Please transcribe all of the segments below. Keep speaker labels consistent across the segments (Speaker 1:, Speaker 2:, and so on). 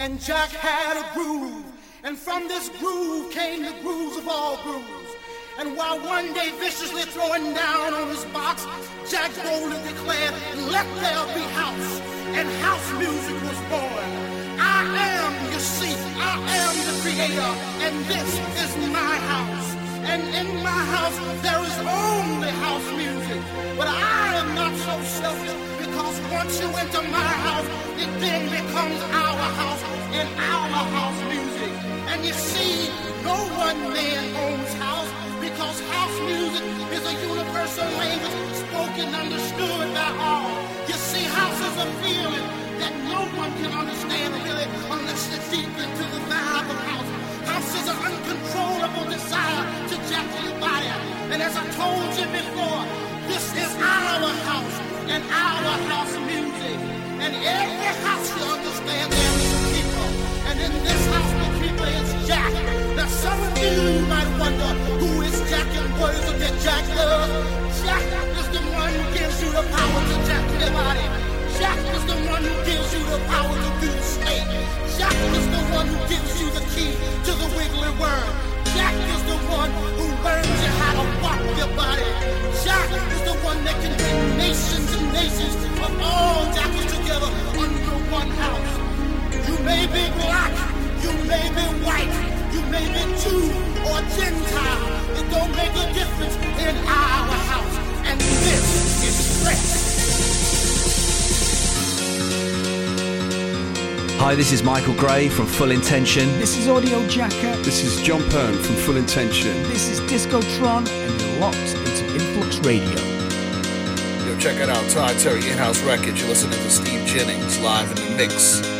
Speaker 1: and Jack had a groove. And from this groove came the grooves of all grooves. And while one day viciously throwing down on his box, Jack boldly declared, let there be house. And house music was born. I am, you see, I am the creator, and this is my house. And in my house, there is only house music. But I am not so selfish because once you enter my house, it then becomes our house and our house music. And you see, no one man owns house because house music is a universal language spoken, understood by all. You see, house is a feeling that no one can understand really unless you're deep into the vibe of house. House is an uncontrollable desire to jack your body. And as I told you before, this is our house and our house music. And every house you understand there is a people. And in this house the people is Jack. Now some of you might wonder who is Jack and what is it that Jack does? Jack is the one who gives you the power to jack your body. Jack is the one who gives you the power to do the snake. Jack is the one who gives you the key to the wiggly worm. Jack is the one who learns you how to walk your body. Jack is the one that can bring nations and nations of all jackals together under one house. You may be black, you may be white, you may be Jew or Gentile. It don't make a difference in our house. And this is stress.
Speaker 2: Hi, this is Michael Gray from Full Intention.
Speaker 3: This is Audio Jacker.
Speaker 4: This is Jon Pearn from Full Intention.
Speaker 3: This is Discotron, and you're locked into Influx Radio.
Speaker 5: Yo, check it out our Todd Terry in-house record. You're listening to Steve Jennings live in the mix.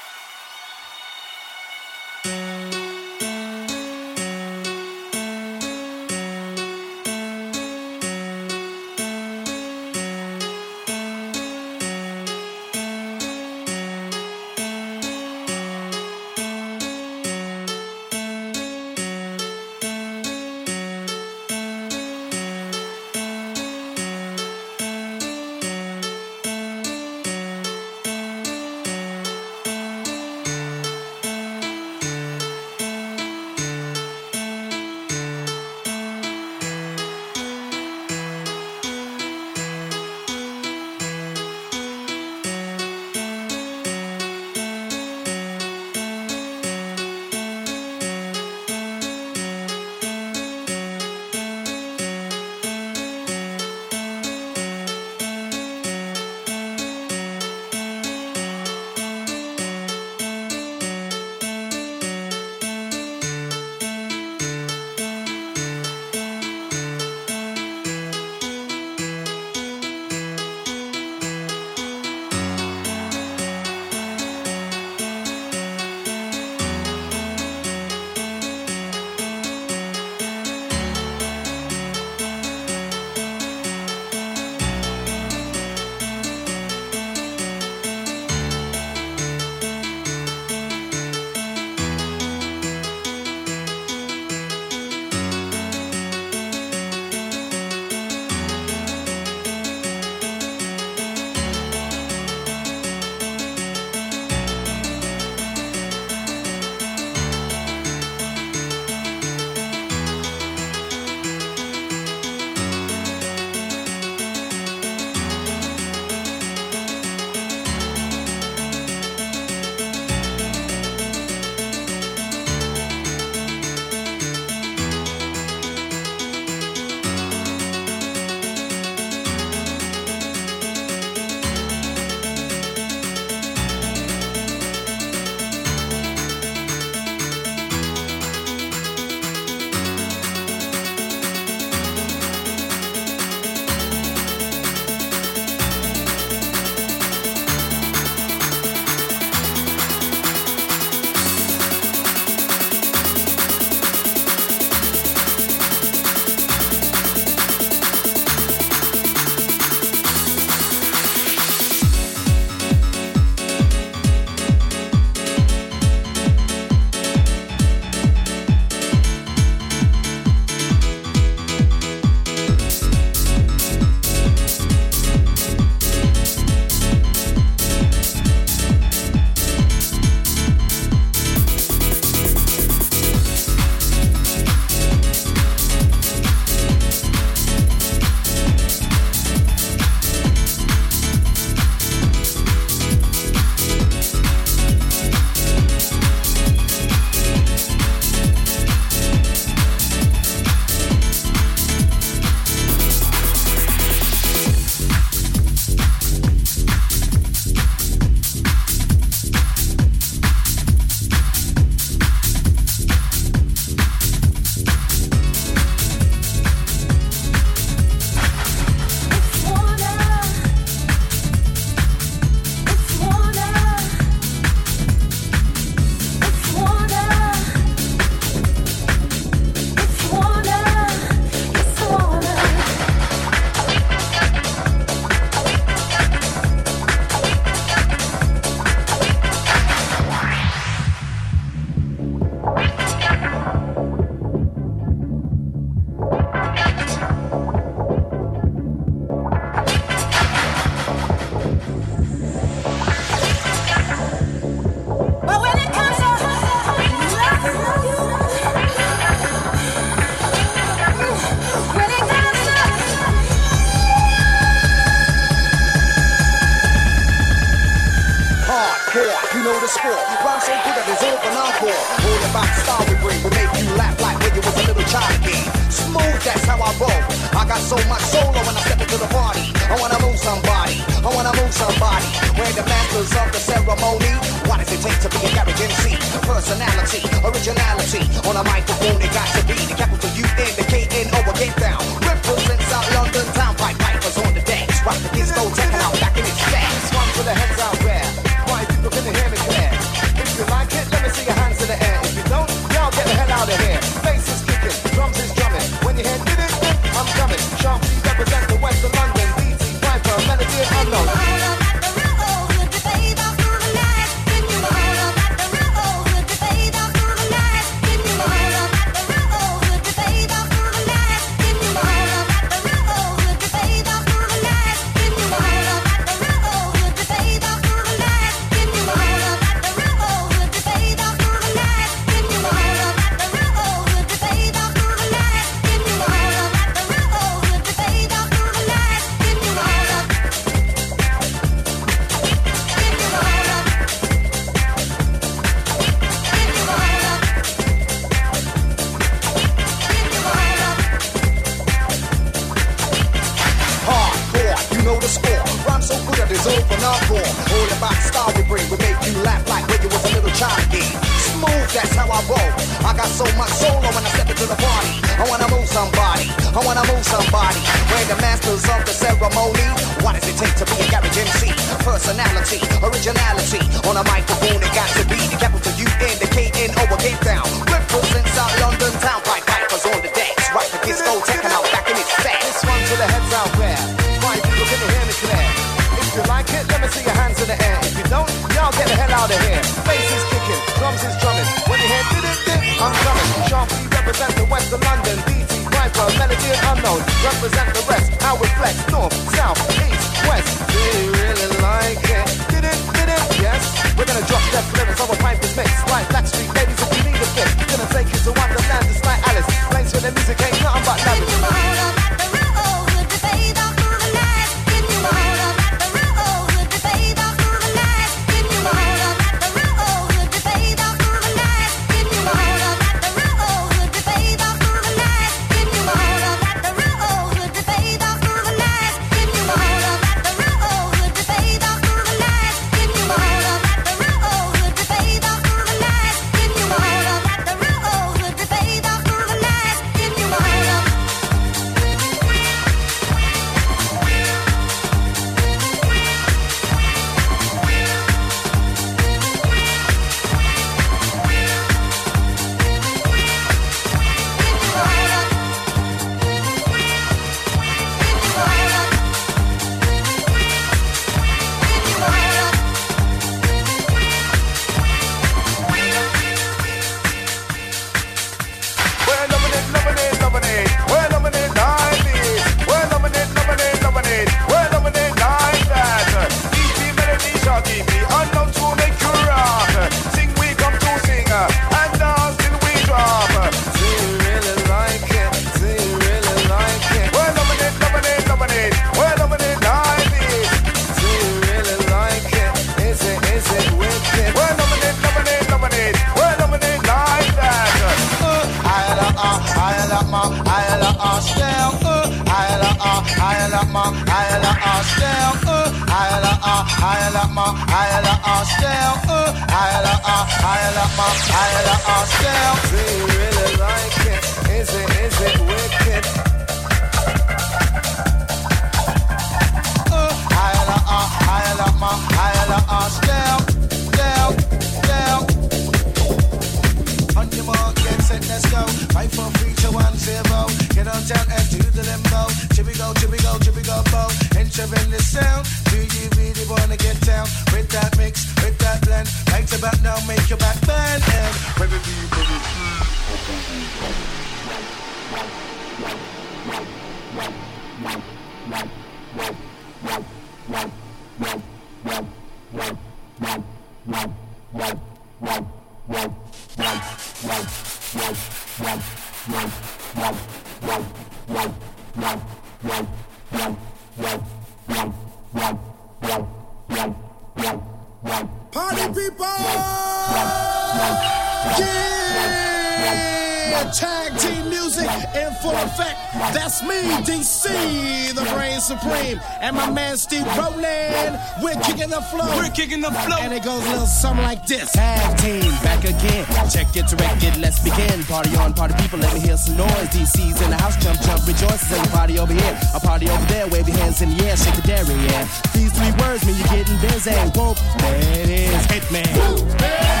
Speaker 6: flow.
Speaker 7: We're kicking the flow.
Speaker 6: And it goes a little something like this. Tag team, back again. Check it, direct it, let's begin. Party on, party people, let me hear some noise. DC's in the house, jump, jump, rejoice. Say a party over here, a party over there. Wave your hands in the air, shake the dairy, yeah. These three words mean you're getting busy. Whoop, it is, Hitman.
Speaker 7: Woo,
Speaker 6: yeah.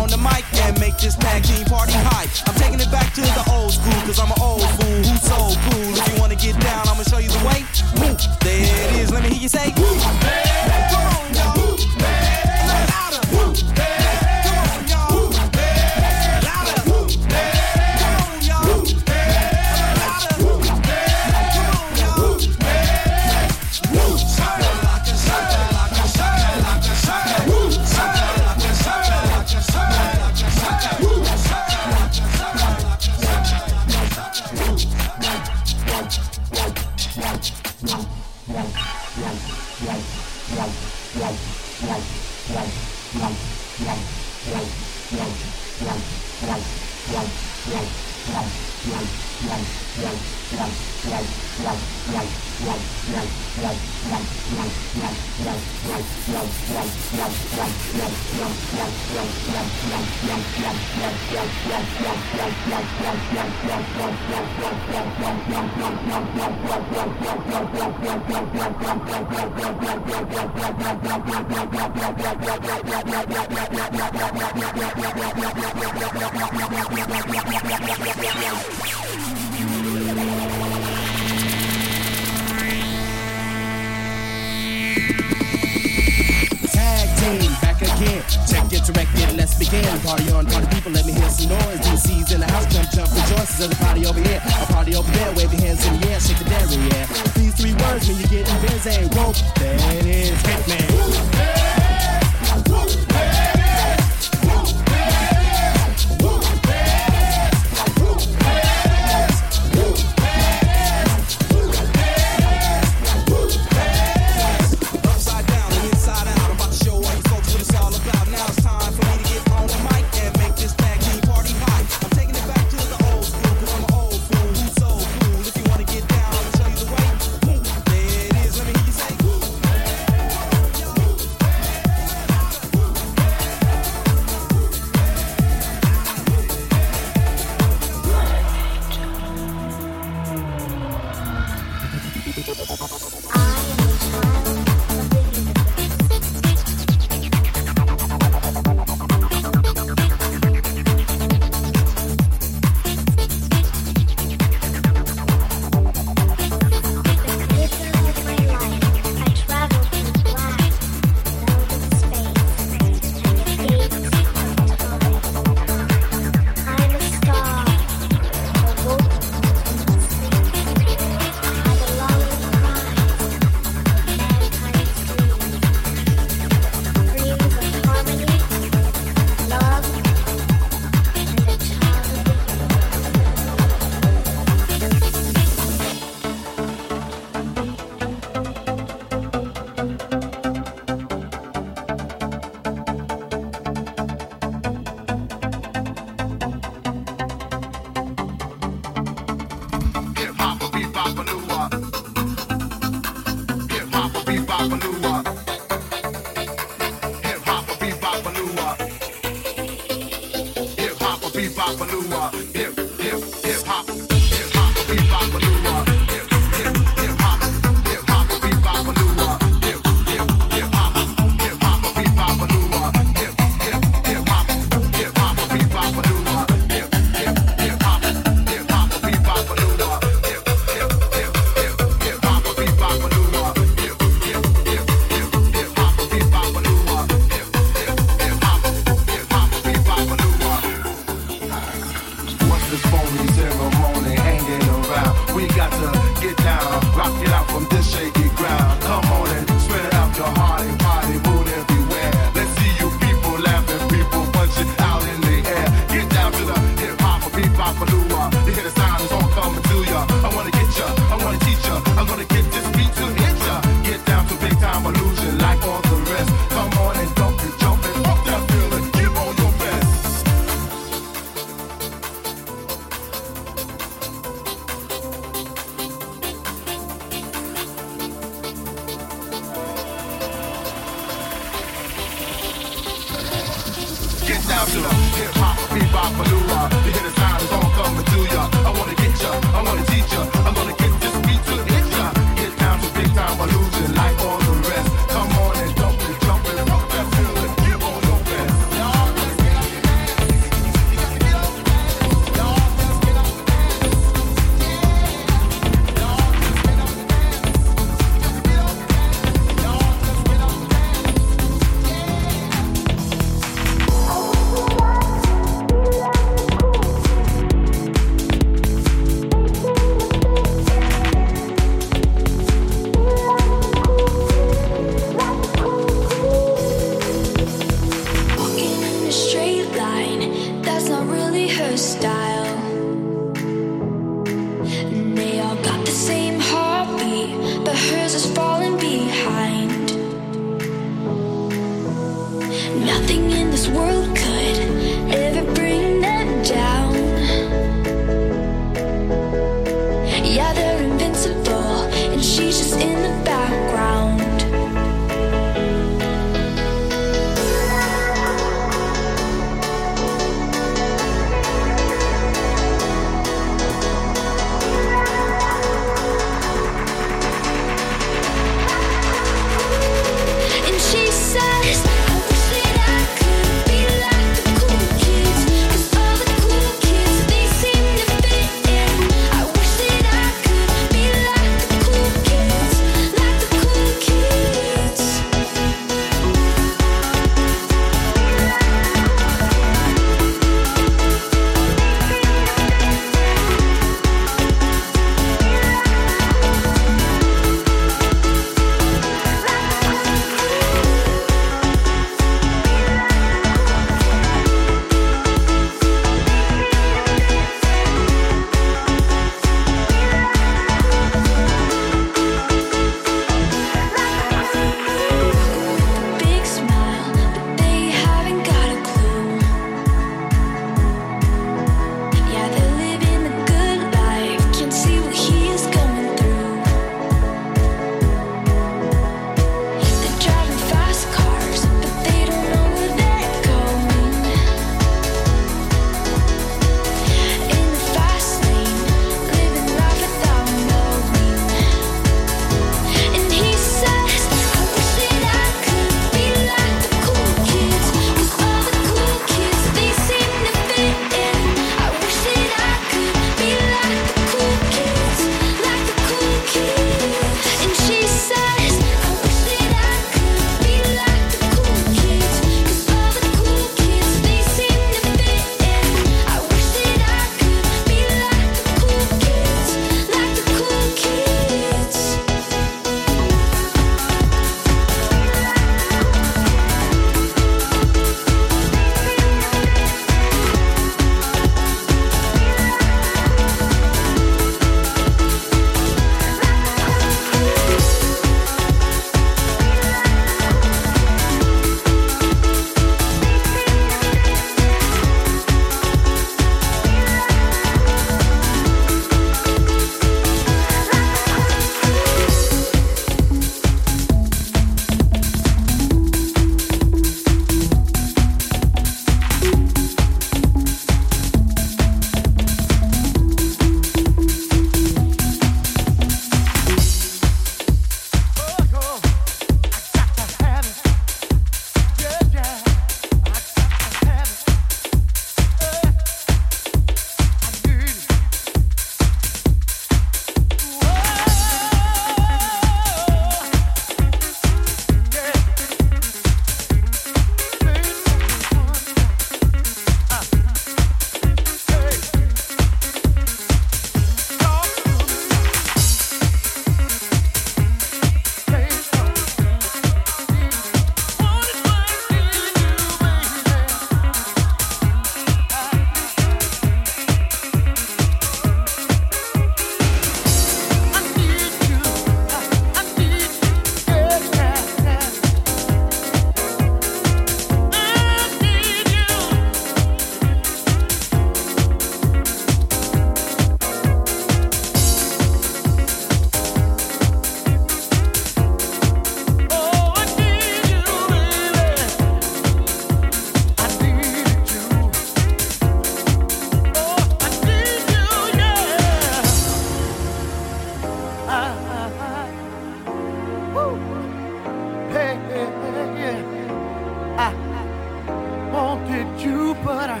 Speaker 7: but I,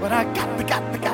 Speaker 7: but I got the, got the,
Speaker 3: got